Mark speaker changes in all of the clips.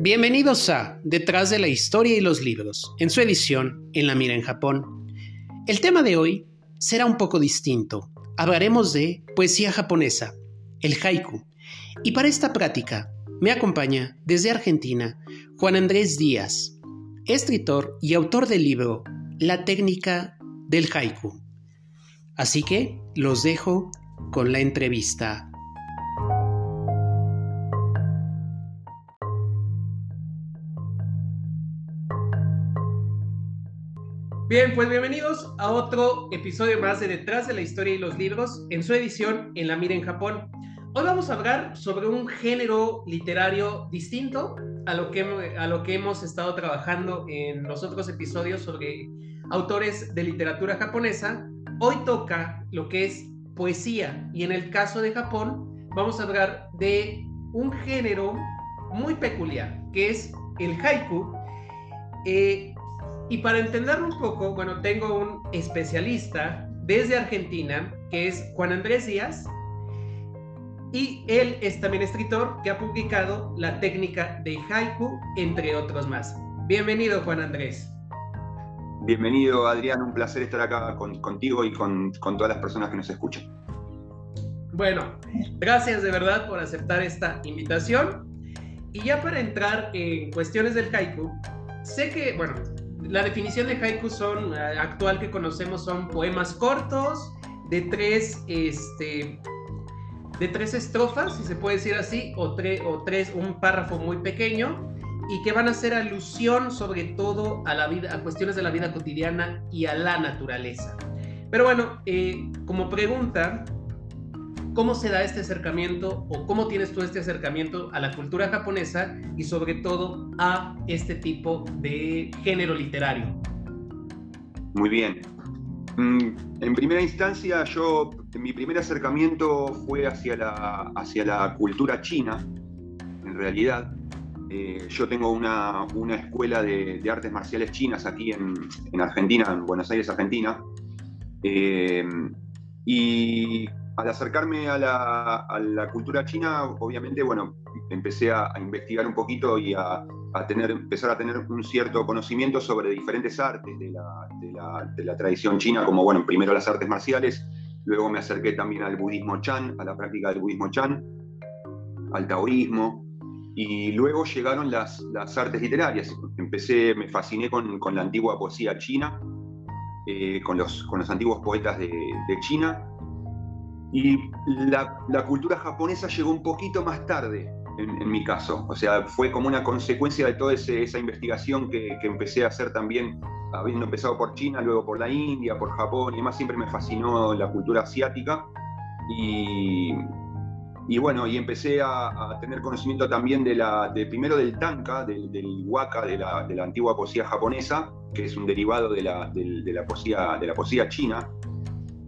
Speaker 1: Bienvenidos a Detrás de la Historia y los Libros, en su edición En la Mira en Japón. El tema de hoy será un poco distinto. Hablaremos de poesía japonesa, el haiku. Y para esta práctica me acompaña desde Argentina Juan Andrés Díaz, escritor y autor del libro La técnica del haiku. Así que los dejo con la entrevista. Bien, pues bienvenidos a otro episodio más de Detrás de la Historia y los Libros, en su edición En la Mira en Japón. Hoy vamos a hablar sobre un género literario distinto a lo que, a lo que hemos estado trabajando en los otros episodios sobre autores de literatura japonesa. Hoy toca lo que es poesía y en el caso de Japón vamos a hablar de un género muy peculiar que es el haiku. Eh, y para entenderlo un poco, bueno, tengo un especialista desde Argentina, que es Juan Andrés Díaz, y él es también escritor que ha publicado la técnica de haiku, entre otros más. Bienvenido, Juan Andrés.
Speaker 2: Bienvenido, Adrián, un placer estar acá contigo y con, con todas las personas que nos escuchan.
Speaker 1: Bueno, gracias de verdad por aceptar esta invitación. Y ya para entrar en cuestiones del haiku, sé que, bueno, la definición de haiku son, eh, actual que conocemos son poemas cortos de tres, este, de tres estrofas, si se puede decir así, o, o tres, un párrafo muy pequeño, y que van a hacer alusión sobre todo a la vida, a cuestiones de la vida cotidiana y a la naturaleza. Pero bueno, eh, como pregunta, ¿Cómo se da este acercamiento o cómo tienes tú este acercamiento a la cultura japonesa y sobre todo a este tipo de género literario?
Speaker 2: Muy bien. Mm, en primera instancia, yo, mi primer acercamiento fue hacia la, hacia la cultura china, en realidad. Eh, yo tengo una, una escuela de, artes marciales chinas aquí en, en, Argentina, en Buenos Aires, Argentina. Eh, y al acercarme a la, cultura china, obviamente, bueno, empecé a, investigar un poquito y a, tener, empezar a tener un cierto conocimiento sobre diferentes artes de la, tradición china, como, bueno, primero las artes marciales, luego me acerqué también al budismo chan, a la práctica del budismo chan, al taoísmo, y luego llegaron las, artes literarias. Empecé, me fasciné con, la antigua poesía china, eh, con, los, con los antiguos poetas de, de China, y la, cultura japonesa llegó un poquito más tarde, en, mi caso. O sea, fue como una consecuencia de toda esa investigación que, empecé a hacer también, habiendo empezado por China, luego por la India, por Japón y demás. Siempre me fascinó la cultura asiática. Y, y bueno, y empecé a, tener conocimiento también de la, de, primero del tanka, del, waka, de la, de la, antigua poesía japonesa, que es un derivado de la, de la, poesía, de la poesía china.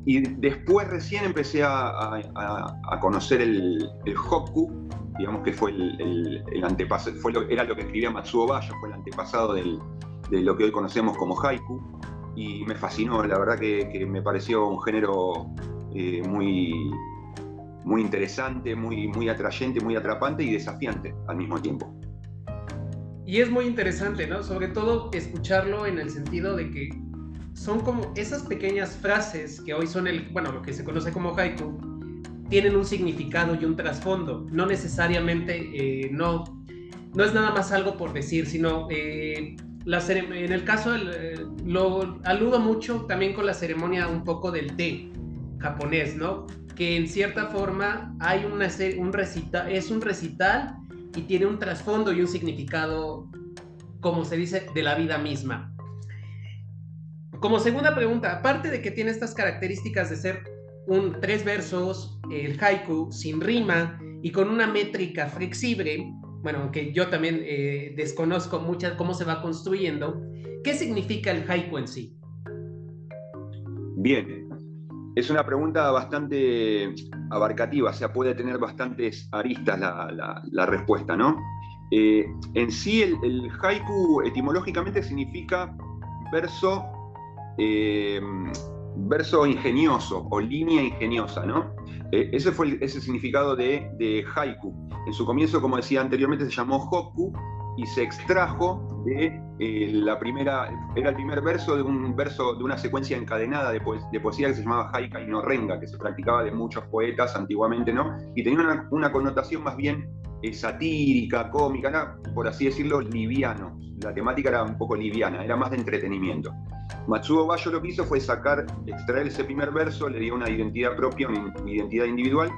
Speaker 2: Y después recién empecé a, conocer el, el, Hokku, digamos que fue el, antepasado, fue era lo que escribía Matsuo Bayo, fue el antepasado de lo que hoy conocemos como haiku, y me fascinó, la verdad que, me pareció un género eh, muy, muy interesante, muy, muy atrayente, muy atrapante y desafiante al mismo tiempo.
Speaker 1: Y es muy interesante, ¿no? Sobre todo escucharlo en el sentido de que son como esas pequeñas frases que hoy son el, bueno, lo que se conoce como haiku, tienen un significado y un trasfondo. No necesariamente, eh, no, no es nada más algo por decir, sino eh, la en el caso, eh, lo aludo mucho también con la ceremonia un poco del té japonés, ¿no? Que en cierta forma hay una, un recital, es un recital y tiene un trasfondo y un significado, como se dice, de la vida misma. Como segunda pregunta, aparte de que tiene estas características de ser un tres versos, el haiku sin rima y con una métrica flexible, bueno, aunque yo también eh, desconozco mucho cómo se va construyendo, ¿qué significa el haiku en sí?
Speaker 2: Bien, es una pregunta bastante abarcativa, o sea, puede tener bastantes aristas la, respuesta, ¿no? Eh, en sí, el haiku etimológicamente significa verso eh, verso ingenioso o línea ingeniosa, ¿no? Eh, ese fue el, ese significado de, haiku. En su comienzo, como decía anteriormente, se llamó hoku y se extrajo de eh, la primera, era el primer verso de un verso de una secuencia encadenada de, poesía que se llamaba Haikai no Renga, que se practicaba de muchos poetas antiguamente, ¿no? Y tenía una, connotación más bien satírica, cómica, por así decirlo, liviano. La temática era un poco liviana, era más de entretenimiento. Matsuo Bayo lo que hizo fue sacar, extraer ese primer verso, le dio una identidad propia, una identidad individual,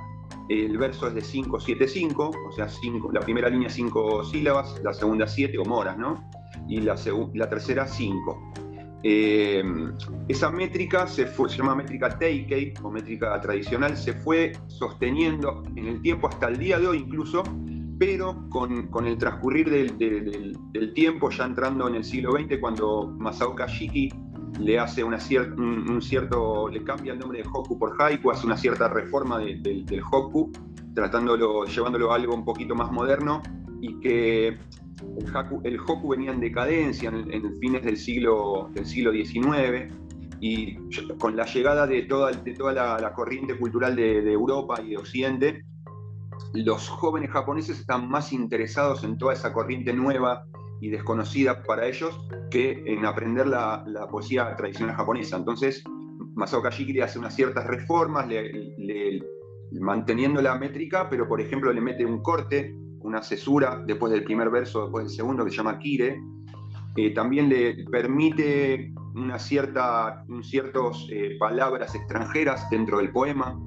Speaker 2: el verso es de 5-7-5, o sea, la primera línea 5 sílabas, la segunda 7 o moras, ¿no? Y la, la tercera 5. Eh, esa métrica se, llama métrica Teikei o métrica tradicional, se fue sosteniendo en el tiempo hasta el día de hoy incluso, pero con, el transcurrir del, tiempo, ya entrando en el siglo XX, cuando Masao Kashiki le hace un, cierto, le cambia el nombre de Hoku por Haiku, hace una cierta reforma del Hoku, tratándolo, llevándolo a algo un poquito más moderno y que el, Hoku venía en decadencia en, en fines del siglo, del siglo XIX y con la llegada de toda, de toda la, corriente cultural de, de, Europa y de Occidente, los jóvenes japoneses están más interesados en toda esa corriente nueva y desconocida para ellos que en aprender la, poesía tradicional japonesa. Entonces, Masao Kashiki le hace unas ciertas reformas, manteniendo la métrica, pero por ejemplo le mete un corte, una cesura después del primer verso, después del segundo, que se llama Kire. Eh, también le permite una cierta, ciertas eh, palabras extranjeras dentro del poema.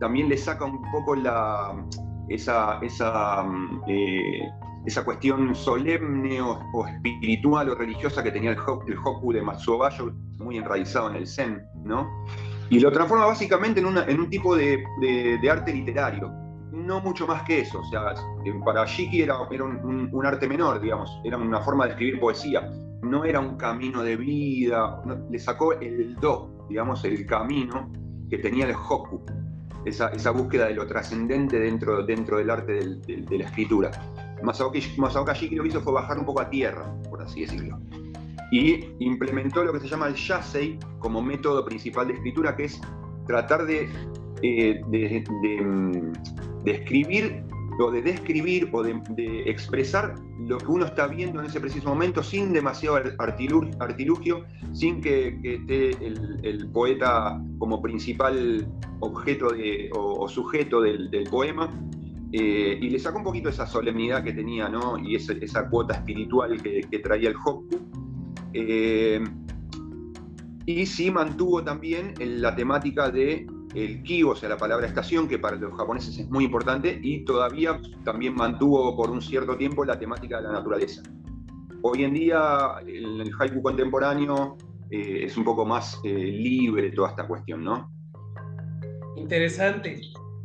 Speaker 2: También le saca un poco la, esa, esa mm, eh, esa cuestión solemne o, espiritual o religiosa que tenía el, Hoku, de Matsuo Bayo, muy enraizado en el Zen, ¿no? Y lo transforma básicamente en, un tipo de, arte literario, no mucho más que eso. O sea, para Shiki era, un, arte menor, digamos, era una forma de escribir poesía, no era un camino de vida, le sacó el do, digamos, el camino que tenía el Hoku, esa, búsqueda de lo trascendente dentro, dentro del arte de la escritura. Masao Kashiki lo que hizo fue bajar un poco a tierra, por así decirlo. Y implementó lo que se llama el Yasei como método principal de escritura, que es tratar de, eh, de, escribir o de describir o de, expresar lo que uno está viendo en ese preciso momento sin demasiado artilugio, sin que, esté el, poeta como principal objeto o, sujeto del, poema, eh, y le sacó un poquito esa solemnidad que tenía, ¿no? Y esa, cuota espiritual que, traía el Hoku. Eh, y sí mantuvo también la temática de el ki, o sea, la palabra estación, que para los japoneses es muy importante, y todavía también mantuvo por un cierto tiempo la temática de la naturaleza. Hoy en día, en el haiku contemporáneo eh, es un poco más libre toda esta cuestión, ¿no?
Speaker 1: Interesante.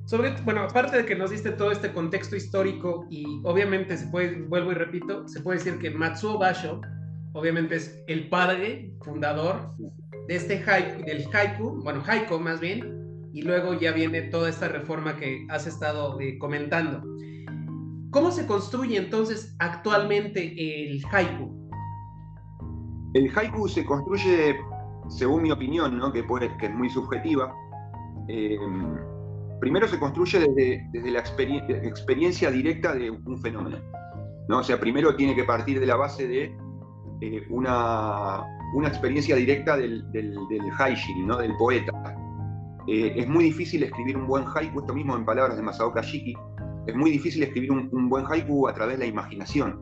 Speaker 1: Sobre, bueno, aparte de que nos diste todo este contexto histórico y obviamente se puede, vuelvo y repito, se puede decir que Matsuo Basho obviamente es el padre fundador de este haiku, del haiku, bueno, haiku más bien, y luego ya viene toda esta reforma que has estado eh, comentando. ¿Cómo se construye entonces actualmente el haiku?
Speaker 2: El haiku se construye, según mi opinión, ¿no? que, puede, que es muy subjetiva, eh, primero se construye desde, la experiencia directa de un fenómeno. ¿no? O sea, primero tiene que partir de la base de eh, una, experiencia directa del, del, ¿no? del poeta. Eh, es muy difícil escribir un buen haiku, esto mismo en palabras de Masao Kashiki, es muy difícil escribir un, buen haiku a través de la imaginación,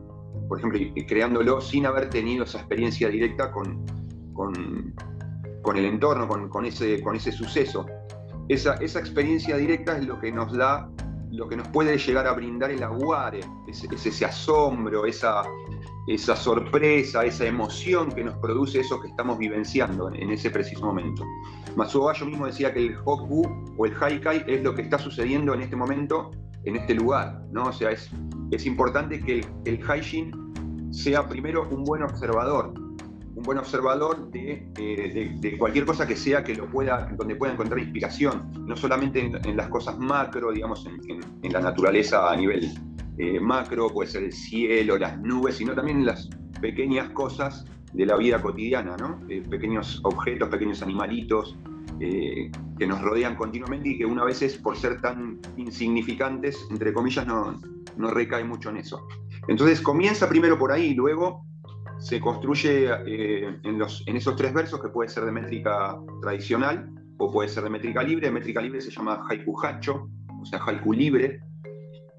Speaker 2: por ejemplo, creándolo sin haber tenido esa experiencia directa con, con, el entorno, con, ese, con ese suceso. Esa, experiencia directa es lo que nos da, lo que nos puede llegar a brindar el aguare, es, ese asombro, esa, esa sorpresa, esa emoción que nos produce eso que estamos vivenciando en, ese preciso momento. Masuo Bayo mismo decía que el Hoku o el Haikai es lo que está sucediendo en este momento, en este lugar, ¿no? O sea, es, es importante que el, el Haishin sea primero un buen observador, un buen observador eh, de, cualquier cosa que sea que lo pueda, donde pueda encontrar inspiración, no solamente en, las cosas macro, digamos, en, la naturaleza a nivel eh, macro, puede ser el cielo, las nubes, sino también las pequeñas cosas de la vida cotidiana, ¿no? Eh, pequeños objetos, pequeños animalitos que nos rodean continuamente y que una vez por ser tan insignificantes, entre comillas, no, no recae mucho en eso. Entonces comienza primero por ahí luego se construye eh, en, en esos tres versos que puede ser de métrica tradicional o puede ser de métrica libre. De métrica libre se llama haiku hacho, o sea, haiku libre,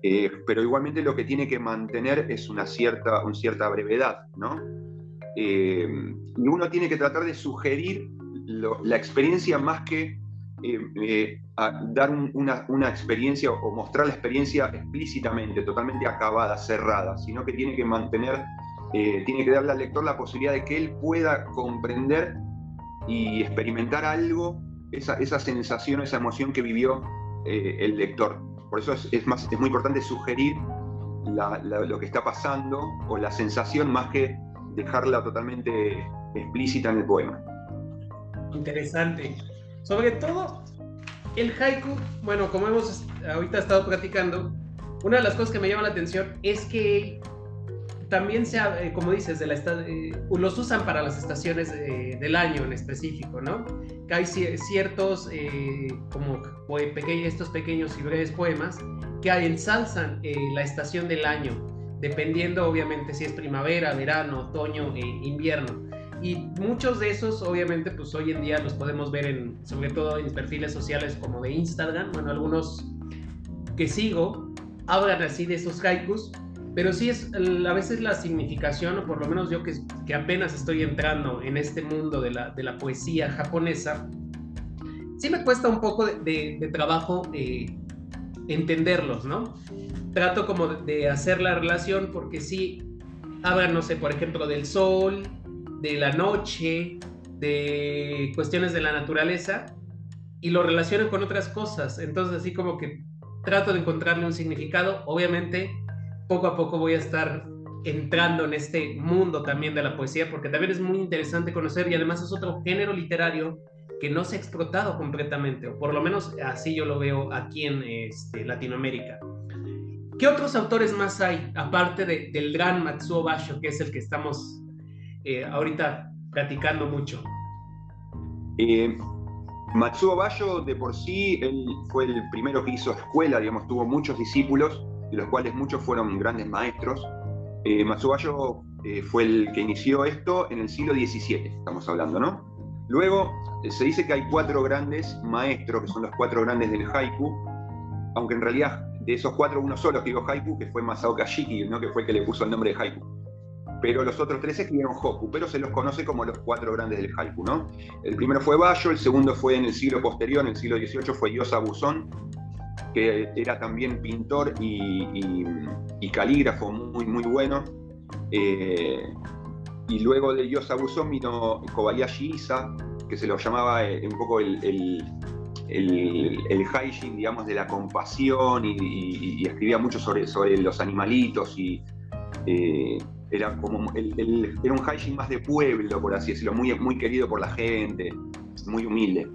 Speaker 2: eh, pero igualmente lo que tiene que mantener es una cierta, una cierta brevedad, ¿no? Eh, y uno tiene que tratar de sugerir la experiencia más que eh, dar una, experiencia o mostrar la experiencia explícitamente, totalmente acabada, cerrada, sino que tiene que mantener, tiene que darle al lector la posibilidad de que él pueda comprender y experimentar algo, esa, esa sensación, esa emoción que vivió el lector. Por eso es, más, es muy importante sugerir lo que está pasando o la sensación más que dejarla totalmente explícita en el poema.
Speaker 1: Interesante. Sobre todo, el haiku, bueno, como hemos ahorita estado platicando, una de las cosas que me llama la atención es que también se, eh, como dices, de la, eh, los usan para las estaciones del año en específico, ¿no? Que hay ciertos, eh, como estos pequeños y breves poemas que ensalzan la estación del año, dependiendo obviamente si es primavera, verano, otoño, e invierno. Y muchos de esos, obviamente, pues hoy en día los podemos ver en, sobre todo en perfiles sociales como de Instagram, bueno, algunos que sigo hablan así de esos haikus pero sí es a veces la significación, o por lo menos yo que, que apenas estoy entrando en este mundo de la, de la poesía japonesa, sí me cuesta un poco de, de, trabajo eh, entenderlos, ¿no? Trato como de hacer la relación porque sí, hablan, no sé, por ejemplo, del sol, de la noche, de cuestiones de la naturaleza, y lo relaciono con otras cosas. Entonces, así como que trato de encontrarle un significado, obviamente poco a poco voy a estar entrando en este mundo también de la poesía, porque también es muy interesante conocer y además es otro género literario que no se ha explotado completamente, o por lo menos así yo lo veo aquí en este, Latinoamérica. ¿Qué otros autores más hay, aparte del gran Matsuo Basho, que es el que estamos eh, ahorita platicando mucho?
Speaker 2: Eh, Matsuo Basho, de por sí, él fue el primero que hizo escuela, digamos, tuvo muchos discípulos, de los cuales muchos fueron grandes maestros. Eh, Matsubayo eh, fue el que inició esto en el siglo XVII, estamos hablando, ¿no? Luego eh, se dice que hay cuatro grandes maestros, que son los cuatro grandes del haiku, aunque en realidad de esos cuatro uno solo escribió haiku, que fue Masao Kashiki, ¿no? que fue el que le puso el nombre de haiku. Pero los otros tres escribieron hoku, pero se los conoce como los cuatro grandes del haiku. ¿no? El primero fue Bayo, el segundo fue en el siglo posterior, en el siglo XVIII fue Yosa Buzón, que era también pintor y, calígrafo muy, muy bueno. Eh, y luego de Yosa Buzón vino Kobayashi Isa, que se lo llamaba eh, un poco el, el, el, digamos, de la compasión y, escribía mucho sobre, sobre los animalitos y eh, era como era un haijin más de pueblo, por así decirlo, muy, muy querido por la gente, muy humilde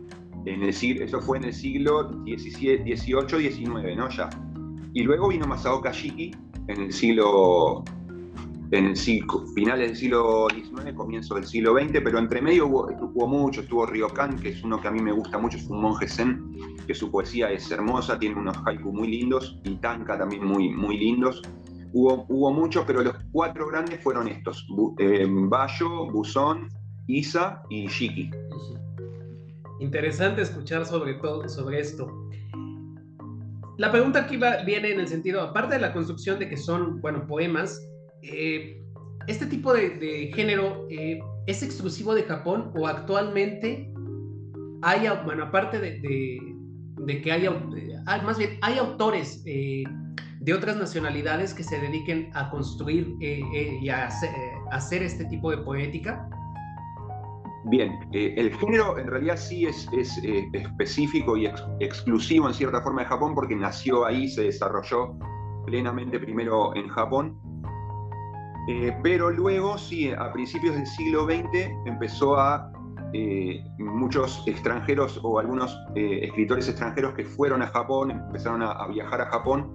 Speaker 2: eso fue en el siglo XVIII, XIX, ¿no? Ya. Y luego vino Masao Kashiki en el siglo, en el siglo, finales del siglo XIX, comienzo del siglo XX, pero entre medio hubo, mucho, estuvo Ryokan, que es uno que a mí me gusta mucho, es un monje zen, que su poesía es hermosa, tiene unos haiku muy lindos, y Tanka también muy, muy lindos. Hubo, hubo muchos, pero los cuatro grandes fueron estos, eh, Bayo, Buzón, Isa y Shiki
Speaker 1: interesante escuchar sobre todo sobre esto. La pregunta aquí va, viene en el sentido, aparte de la construcción de que son, bueno, poemas, eh, ¿este tipo de, género eh, es exclusivo de Japón o actualmente hay, bueno, aparte de, que hay, más bien, hay autores eh, de otras nacionalidades que se dediquen a construir y a hacer este tipo de poética?
Speaker 2: Bien, eh, el género en realidad sí es, eh, específico y exclusivo en cierta forma de Japón porque nació ahí, se desarrolló plenamente primero en Japón, eh, pero luego sí, a principios del siglo XX empezó a muchos extranjeros o algunos escritores extranjeros que fueron a Japón, empezaron a, viajar a Japón,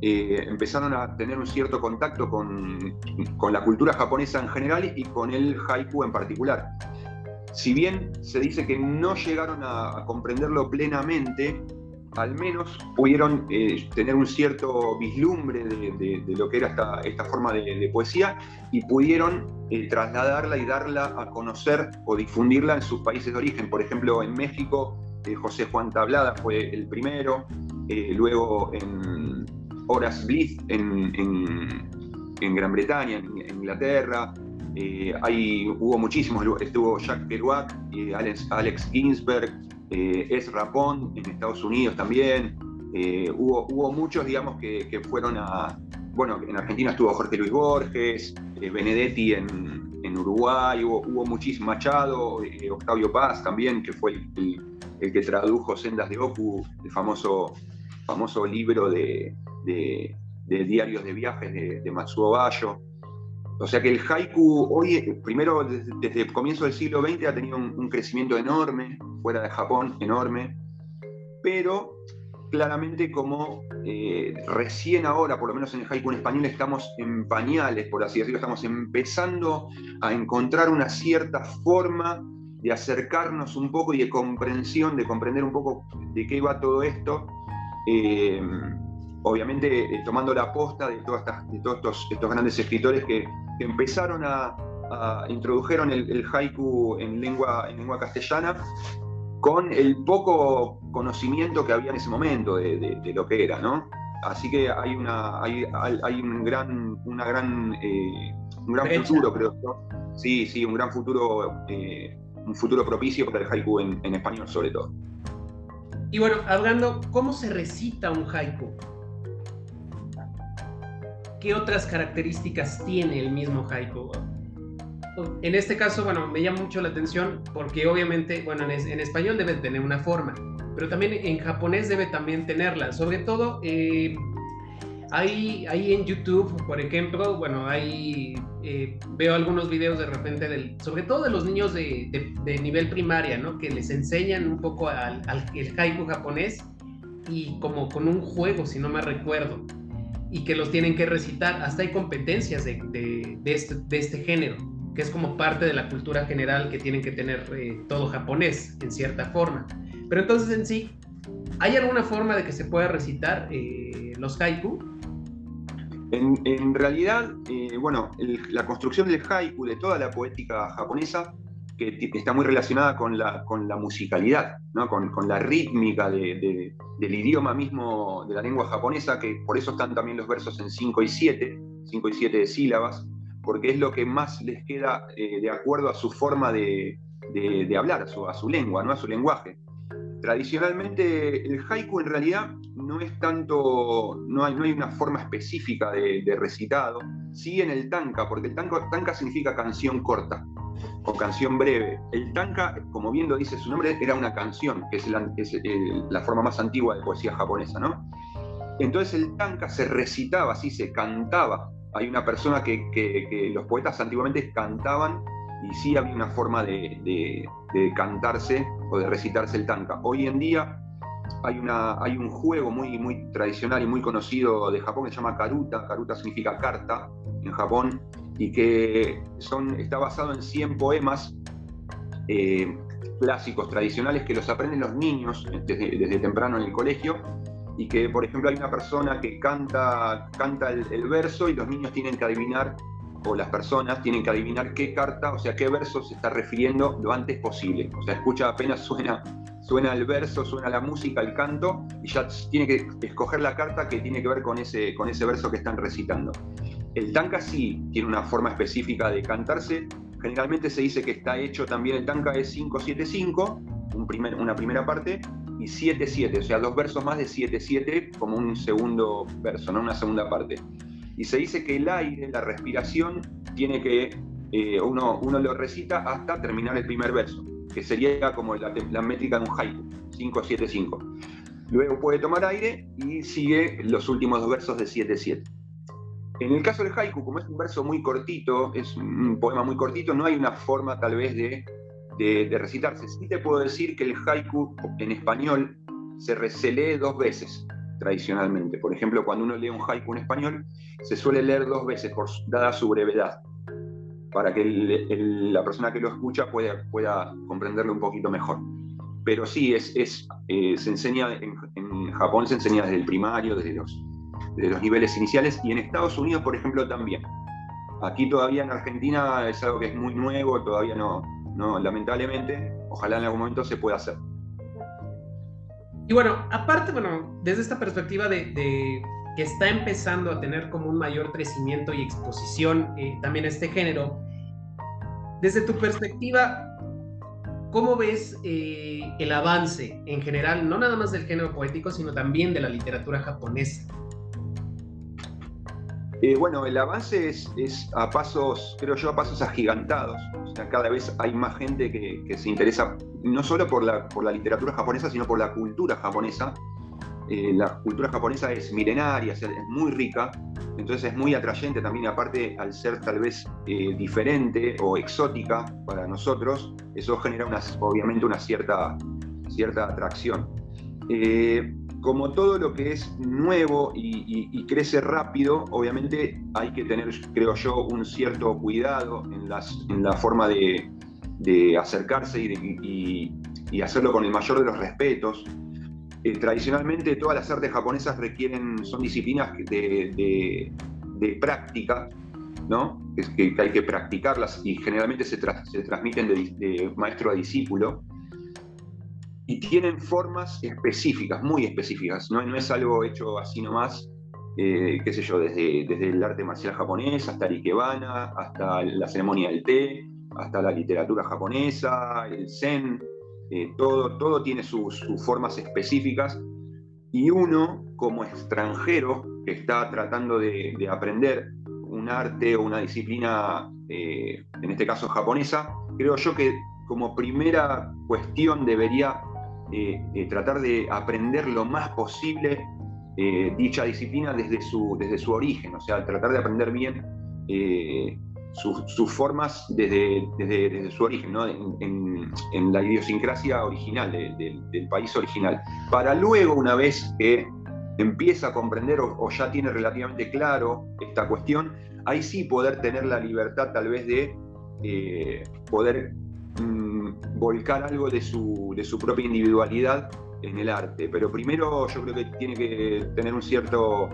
Speaker 2: empezaron a tener un cierto contacto con, con la cultura japonesa en general y con el haiku en particular si bien se dice que no llegaron a, comprenderlo plenamente, al menos pudieron eh, tener un cierto vislumbre de, lo que era esta, forma de, poesía y pudieron eh, trasladarla y darla a conocer o difundirla en sus países de origen. Por ejemplo, en México, eh, José Juan Tablada fue el primero, luego en Horace Bliss en, Gran Bretaña, en, Inglaterra. Ahí hubo muchísimos, estuvo Jacques Kerouac, Alex, Alex Ginsberg, eh, en Estados Unidos también. Eh, hubo, muchos, digamos, que, fueron a. Bueno, en Argentina estuvo Jorge Luis Borges, eh, Benedetti en, Uruguay, hubo, hubo muchísimo Machado, Octavio Paz también, que fue el, que tradujo Sendas de Oku, el famoso, famoso libro de, diarios de viajes de, de Matsuo Bayo. O sea que el haiku hoy, primero desde, el comienzo del siglo XX ha tenido un, crecimiento enorme, fuera de Japón, enorme, pero claramente como eh, recién ahora, por lo menos en el haiku en español, estamos en pañales, por así decirlo, estamos empezando a encontrar una cierta forma de acercarnos un poco y de comprensión, de comprender un poco de qué va todo esto. Eh, obviamente eh, tomando la posta de, todas de todos estos, grandes escritores que, empezaron a, introdujeron el, haiku en lengua, en lengua castellana con el poco conocimiento que había en ese momento de, lo que era, ¿no? Así que hay una hay, hay un gran una gran eh, un gran futuro creo sí sí un gran futuro eh, un futuro propicio para el haiku en, en español sobre todo.
Speaker 1: Y bueno hablando cómo se recita un haiku ¿qué otras características tiene el mismo haiku? En este caso, bueno, me llama mucho la atención porque obviamente, bueno, en, español debe tener una forma, pero también en japonés debe también tenerla. Sobre todo, eh, hay, en YouTube, por ejemplo, bueno, ahí eh, veo algunos videos de repente, sobre todo de los niños de, nivel primaria, ¿no? Que les enseñan un poco al el haiku japonés y como con un juego, si no me recuerdo y que los tienen que recitar. Hasta hay competencias de, de, este, de, este, género, que es como parte de la cultura general que tienen que tener eh, todo japonés, en cierta forma. Pero entonces en sí, ¿hay alguna forma de que se pueda recitar eh, los haiku?
Speaker 2: En, en realidad, eh, bueno, la construcción del haiku, de toda la poética japonesa, que está muy relacionada con la, con la musicalidad, ¿no? con, con, la rítmica de, del idioma mismo de la lengua japonesa, que por eso están también los versos en 5 y 7, 5 y 7 sílabas, porque es lo que más les queda eh, de acuerdo a su forma de, de hablar, a su, a su, lengua, ¿no? a su lenguaje. Tradicionalmente el haiku en realidad no es tanto, no hay, no hay una forma específica de, recitado, sí en el tanka, porque el tanka significa canción corta o canción breve. El tanka, como bien lo dice su nombre, era una canción, que es, la, forma más antigua de poesía japonesa, ¿no? Entonces el tanka se recitaba, así se cantaba. Hay una persona que, los poetas antiguamente cantaban y sí había una forma de, cantarse o de recitarse el tanka. Hoy en día hay, una, hay un juego muy, muy tradicional y muy conocido de Japón que se llama karuta. Karuta significa carta en Japón y que son, está basado en 100 poemas eh, clásicos, tradicionales, que los aprenden los niños desde, temprano en el colegio y que, por ejemplo, hay una persona que canta, canta el, verso y los niños tienen que adivinar, o las personas tienen que adivinar qué carta, o sea, qué verso se está refiriendo lo antes posible. O sea, escucha apenas suena, suena el verso, suena la música, el canto, y ya tiene que escoger la carta que tiene que ver con ese, con ese verso que están recitando. El tanka sí tiene una forma específica de cantarse. Generalmente se dice que está hecho también el tanka es 5-7-5, un primer, una primera parte, y 7-7, o sea, dos versos más de 7-7 como un segundo verso, no una segunda parte. Y se dice que el aire, la respiración, tiene que, eh, uno, uno lo recita hasta terminar el primer verso, que sería como la, la métrica de un haiku, 5-7-5. Luego puede tomar aire y sigue los últimos dos versos de 7-7. En el caso del haiku, como es un verso muy cortito, es un poema muy cortito, no hay una forma tal vez de, de, recitarse. Sí te puedo decir que el haiku en español se, se, lee dos veces tradicionalmente. Por ejemplo, cuando uno lee un haiku en español, se suele leer dos veces, por, dada su brevedad, para que la persona que lo escucha pueda, comprenderlo un poquito mejor. pero sí, eh, se enseña, en, Japón se enseña desde el primario, desde los, los niveles iniciales, y en Estados Unidos, por ejemplo, también. Aquí todavía en Argentina es algo que es muy nuevo, todavía no, no lamentablemente, ojalá en algún momento se pueda hacer.
Speaker 1: Y bueno, aparte, bueno, desde esta perspectiva de, que está empezando a tener como un mayor crecimiento y exposición eh, también este género, desde tu perspectiva, ¿Cómo ves eh, el avance en general, no nada más del género poético, sino también de la literatura japonesa?
Speaker 2: Eh, bueno, el avance es, a pasos, creo yo, a pasos agigantados. O sea, cada vez hay más gente que, se interesa no solo por la, por la literatura japonesa, sino por la cultura japonesa. Eh, la cultura japonesa es milenaria, es muy rica, entonces es muy atrayente también, aparte al ser tal vez eh, diferente o exótica para nosotros, eso genera obviamente una cierta, cierta atracción. Eh, como todo lo que es nuevo y, crece rápido, obviamente hay que tener, creo yo, un cierto cuidado en, las, en la forma de, acercarse y, y, hacerlo con el mayor de los respetos. Eh, tradicionalmente todas las artes japonesas requieren, son disciplinas de, práctica, ¿no? Es que, hay que practicarlas y generalmente se, transmiten de, maestro a discípulo. Y tienen formas específicas, muy específicas, no, no es algo hecho así nomás, eh, qué sé yo, desde, desde el arte marcial japonés hasta el ikebana, hasta la ceremonia del té, hasta la literatura japonesa, el zen, eh, todo, todo tiene sus, formas específicas. Y uno como extranjero que está tratando de, aprender un arte o una disciplina, eh, en este caso japonesa, creo yo que como primera cuestión debería eh, tratar de aprender lo más posible dicha disciplina desde su, desde su origen, o sea, tratar de aprender bien sus, formas desde, desde, su origen, en, la idiosincrasia original del país original, para luego, una vez que empieza a comprender o, ya tiene relativamente claro esta cuestión, ahí sí poder tener la libertad tal vez de eh, poder mm, volcar algo de su, de su propia individualidad en el arte. Pero primero yo creo que tiene que tener un cierto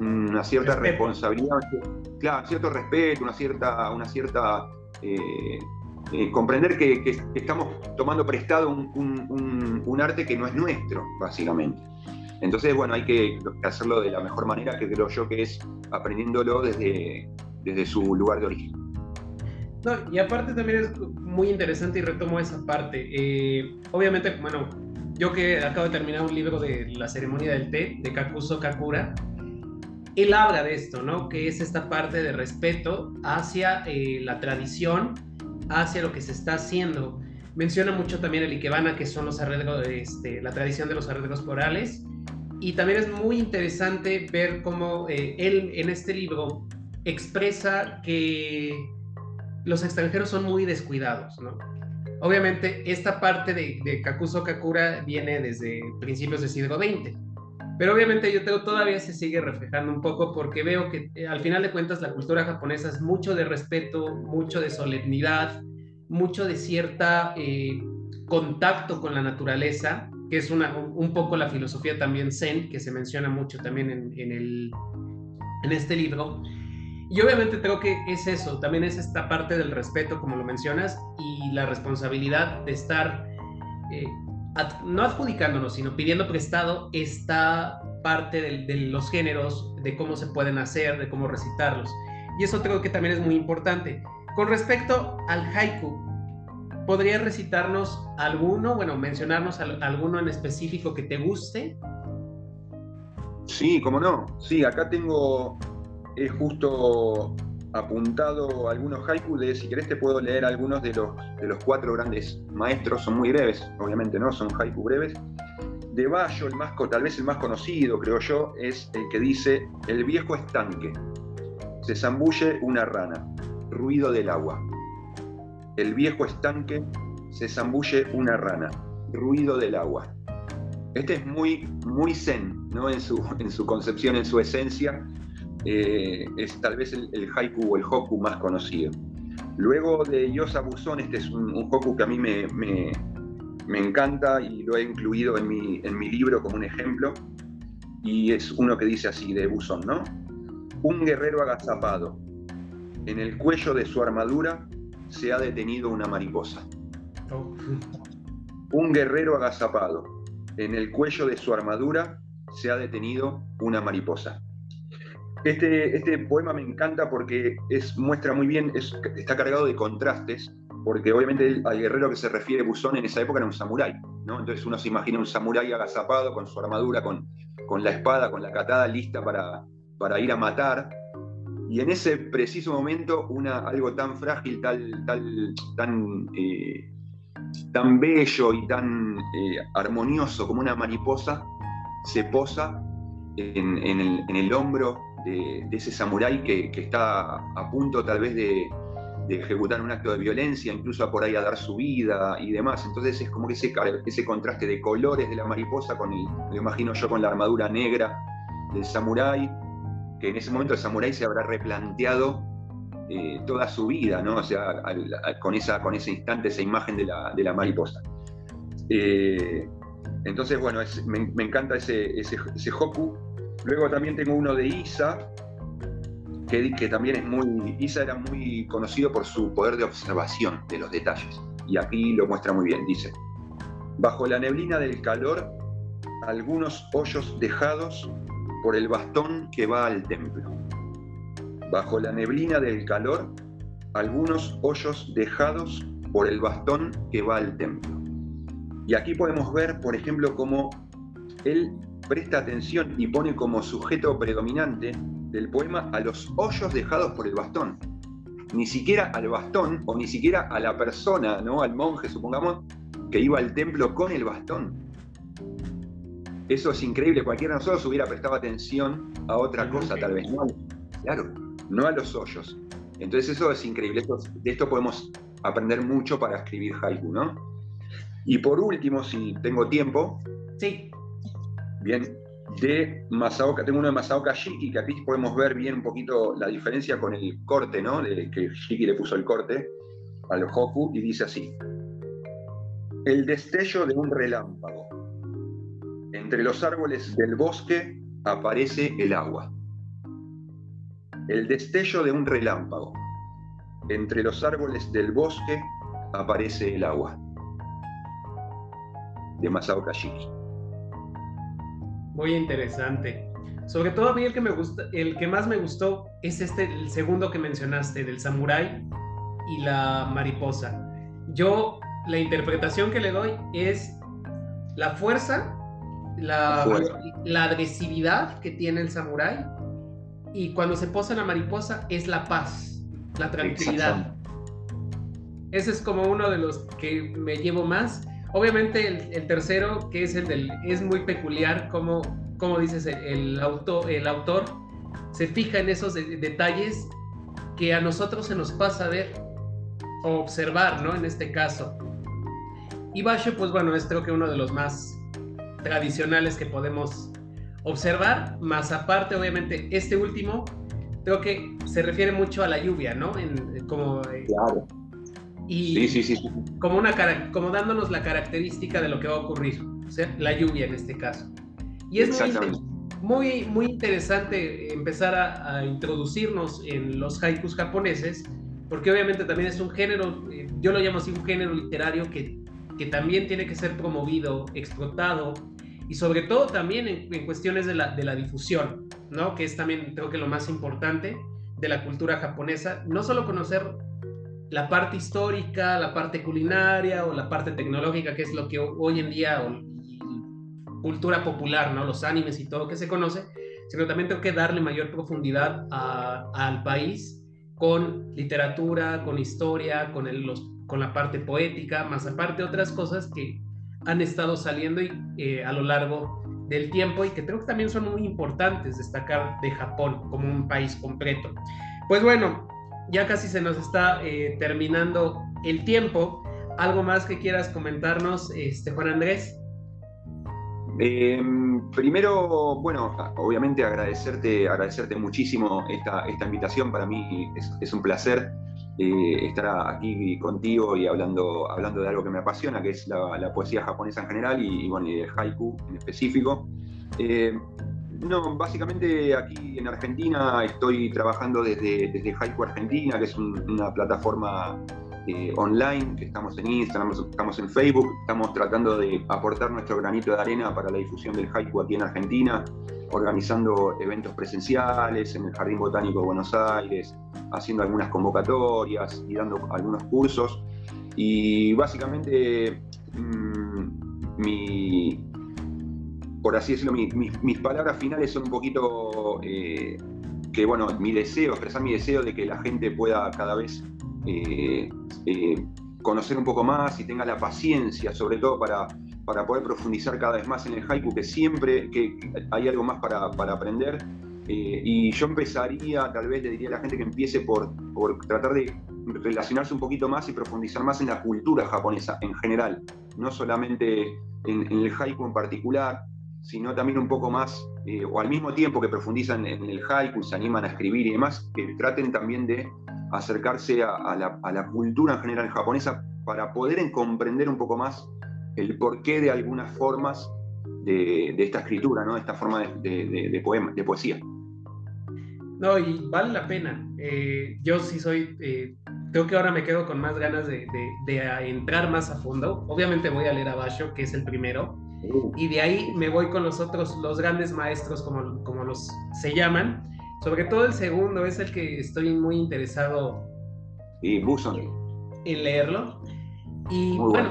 Speaker 2: una cierta responsabilidad, claro, cierto respeto, una cierta, una cierta eh, eh, comprender que, estamos tomando prestado un, arte que no es nuestro, básicamente. Entonces, bueno, hay que hacerlo de la mejor manera, que creo yo que es aprendiéndolo desde, desde su lugar de origen.
Speaker 1: No, y aparte también es muy interesante y retomo esa parte. Eh, obviamente, bueno, yo que acabo de terminar un libro de la ceremonia del té de Kakuzo Kakura, él habla de esto, ¿no? Que es esta parte de respeto hacia eh, la tradición, hacia lo que se está haciendo. Menciona mucho también el Ikebana, que son los arreglos, este, la tradición de los arreglos corales. Y también es muy interesante ver cómo eh, él en este libro expresa que los extranjeros son muy descuidados, ¿no? Obviamente, esta parte de, de Kakuzo Kakura viene desde principios del siglo XX pero obviamente yo tengo, todavía se sigue reflejando un poco porque veo que eh, al final de cuentas la cultura japonesa es mucho de respeto, mucho de solemnidad, mucho de cierta eh, contacto con la naturaleza, que es una, un poco la filosofía también zen, que se menciona mucho también en, en, el, en este libro. Y obviamente creo que es eso, también es esta parte del respeto, como lo mencionas, y la responsabilidad de estar eh, no adjudicándonos, sino pidiendo prestado esta parte de, los géneros, de cómo se pueden hacer, de cómo recitarlos. Y eso creo que también es muy importante. Con respecto al haiku, ¿podría recitarnos alguno, bueno, mencionarnos alguno en específico que te guste?
Speaker 2: Sí, cómo no. Sí, acá tengo es justo apuntado algunos haiku de, si querés te puedo leer algunos de los, de los cuatro grandes maestros, son muy breves, obviamente, ¿no? Son haiku breves. De Bayo, el más, tal vez el más conocido, creo yo, es el que dice, el viejo estanque, se zambulle una rana, ruido del agua. El viejo estanque, se zambulle una rana, ruido del agua. Este es muy, muy zen, ¿no? En su, en su concepción, en su esencia, eh, es tal vez el, haiku o el hoku más conocido. Luego de Yosa Buzón, este es un, hoku que a mí me, me encanta y lo he incluido en mi, en mi libro como un ejemplo. Y es uno que dice así, de Buzón, ¿no? Un guerrero agazapado. En el cuello de su armadura se ha detenido una mariposa. Un guerrero agazapado. En el cuello de su armadura se ha detenido una mariposa. Este, este poema me encanta porque es, muestra muy bien, está cargado de contrastes, porque obviamente al guerrero que se refiere Buzón en esa época era un samurái, ¿no? Entonces uno se imagina un samurái agazapado con su armadura, con, con la espada, con la catada lista para, para ir a matar, y en ese preciso momento una, algo tan frágil, tal, tal, tan, eh, tan bello y tan eh, armonioso como una mariposa se posa en, el, hombro de, ese samurái que, está a punto tal vez de, ejecutar un acto de violencia, incluso a por ahí a dar su vida y demás. Entonces es como que ese, ese contraste de colores de la mariposa con el, lo imagino yo con la armadura negra del samurái, que en ese momento el samurái se habrá replanteado eh, toda su vida, ¿no? O sea, con, esa, con ese instante, esa imagen de la, mariposa. Eh, entonces, bueno, me, encanta ese, ese, ese Hoku Luego también tengo uno de Isa, que, también es muy. Isa era muy conocido por su poder de observación de los detalles. Y aquí lo muestra muy bien. Dice: Bajo la neblina del calor, algunos hoyos dejados por el bastón que va al templo. Bajo la neblina del calor, algunos hoyos dejados por el bastón que va al templo. Y aquí podemos ver, por ejemplo, cómo él presta atención y pone como sujeto predominante del poema a los hoyos dejados por el bastón. Ni siquiera al bastón o ni siquiera a la persona, ¿no? al monje, supongamos, que iba al templo con el bastón. Eso es increíble, cualquiera de nosotros hubiera prestado atención a otra cosa, tal vez. No, claro, no a los hoyos. Entonces eso es increíble. de esto podemos aprender mucho para escribir haiku, ¿no? Y por último, si tengo tiempo,
Speaker 1: sí.
Speaker 2: Bien, de Masaoka, tengo uno de Masaoka Shiki, que aquí podemos ver bien un poquito la diferencia con el corte, ¿no? Que Shiki le puso el corte al Hoku y dice así. El destello de un relámpago. Entre los árboles del bosque aparece el agua. El destello de un relámpago. Entre los árboles del bosque aparece el agua. De Masaoka Shiki.
Speaker 1: Muy interesante. Sobre todo a mí el que me gusta, el que más me gustó es este, el segundo que mencionaste, del samurái y la mariposa. Yo, la interpretación que le doy es la fuerza, la, la agresividad que tiene el samurái y cuando se posa la mariposa es la paz, la tranquilidad. Ese es como uno de los que me llevo más Obviamente el, tercero, que es el del, es muy peculiar, como, como dices, el, auto, el autor se fija en esos detalles que a nosotros se nos pasa a ver o observar, ¿no? En este caso. Y Basho, pues bueno, es creo que uno de los más tradicionales que podemos observar, más aparte, obviamente, este último, creo que se refiere mucho a la lluvia, ¿no? En, como,
Speaker 2: eh, claro
Speaker 1: y sí, sí, sí, Como, una, como dándonos la característica de lo que va a ocurrir, o sea, la lluvia en este caso. Y es muy, muy, interesante empezar a, introducirnos en los haikus japoneses, porque obviamente también es un género, eh, yo lo llamo así un género literario que, que también tiene que ser promovido, explotado, y sobre todo también en, en, cuestiones de la, de la difusión, ¿no? Que es también creo que lo más importante de la cultura japonesa, no solo conocer la parte histórica, la parte culinaria o la parte tecnológica, que es lo que hoy en día, cultura popular, ¿no? Los animes y todo que se conoce, sino también tengo que darle mayor profundidad al país con literatura, con historia, con, el, con la parte poética, más aparte otras cosas que han estado saliendo y, eh, a lo largo del tiempo y que creo que también son muy importantes destacar de Japón como un país completo. Pues bueno, ya casi se nos está eh, terminando el tiempo. ¿Algo más que quieras comentarnos, este, Juan Andrés?
Speaker 2: Em, primero, bueno, obviamente agradecerte, agradecerte muchísimo esta, invitación. Para mí es, un placer eh, estar aquí contigo y hablando, hablando de algo que me apasiona, que es la, poesía japonesa en general y, el haiku en específico. Eh, no, básicamente aquí en Argentina estoy trabajando desde, desde Haiku Argentina, que es una plataforma eh, online, que estamos en Instagram, estamos en Facebook, estamos tratando de aportar nuestro granito de arena para la difusión del haiku aquí en Argentina, organizando eventos presenciales en el Jardín Botánico de Buenos Aires, haciendo algunas convocatorias y dando algunos cursos. Y básicamente mm, mi, por así decirlo, mis palabras finales son un poquito eh, que, bueno, mi deseo, expresar mi deseo de que la gente pueda cada vez eh, eh, conocer un poco más y tenga la paciencia, sobre todo para, para poder profundizar cada vez más en el haiku, que siempre que hay algo más para, aprender. Eh, y yo empezaría, tal vez le diría a la gente que empiece por, por tratar de relacionarse un poquito más y profundizar más en la cultura japonesa en general, no solamente en, el haiku en particular, sino también un poco más, o al mismo tiempo que profundizan en el haiku, se animan a escribir y demás, que traten también de acercarse a, la, cultura en general japonesa para poder comprender un poco más el porqué de algunas formas de, esta escritura, ¿no? esta forma de, poema, de poesía.
Speaker 1: No, y vale la pena. Eh, yo sí soy, eh, creo que ahora me quedo con más ganas de, entrar más a fondo. Obviamente voy a leer a Basho, que es el primero. Y de ahí me voy con los otros, los grandes maestros, como, como los se llaman, sobre todo el segundo es el que estoy muy interesado
Speaker 2: y
Speaker 1: en leerlo. Y bueno,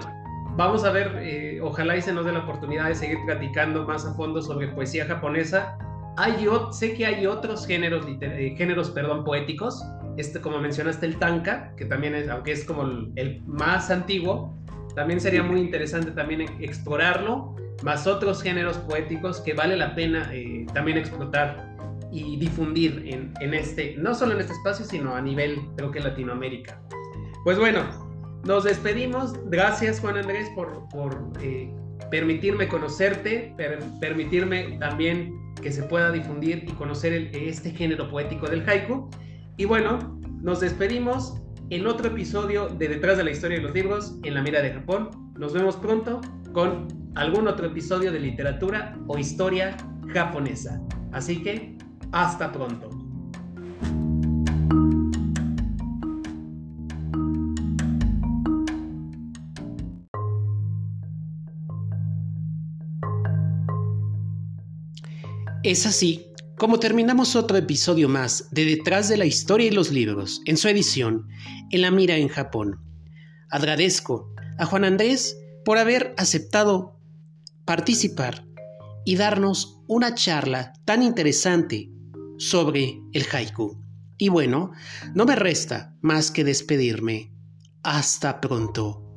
Speaker 1: vamos a ver, eh, ojalá y se nos dé la oportunidad de seguir platicando más a fondo sobre poesía japonesa. Hay, sé que hay otros géneros, eh, géneros perdón, poéticos, este, como mencionaste el tanka, que también es, aunque es como el, más antiguo, también sería muy interesante también explorarlo, más otros géneros poéticos que vale la pena eh, también explotar y difundir en, este, no solo en este espacio, sino a nivel, creo que Latinoamérica. Pues bueno, nos despedimos. Gracias Juan Andrés por, por eh, permitirme conocerte, permitirme también que se pueda difundir y conocer este género poético del haiku. Y bueno, nos despedimos en otro episodio de Detrás de la Historia de los Libros en la Mira de Japón. Nos vemos pronto con algún otro episodio de literatura o historia japonesa. Así que hasta pronto. Es así como terminamos otro episodio más de Detrás de la Historia y los Libros, en su edición En la Mira en Japón. Agradezco a Juan Andrés por haber aceptado participar y darnos una charla tan interesante sobre el haiku. Y bueno, no me resta más que despedirme. Hasta pronto.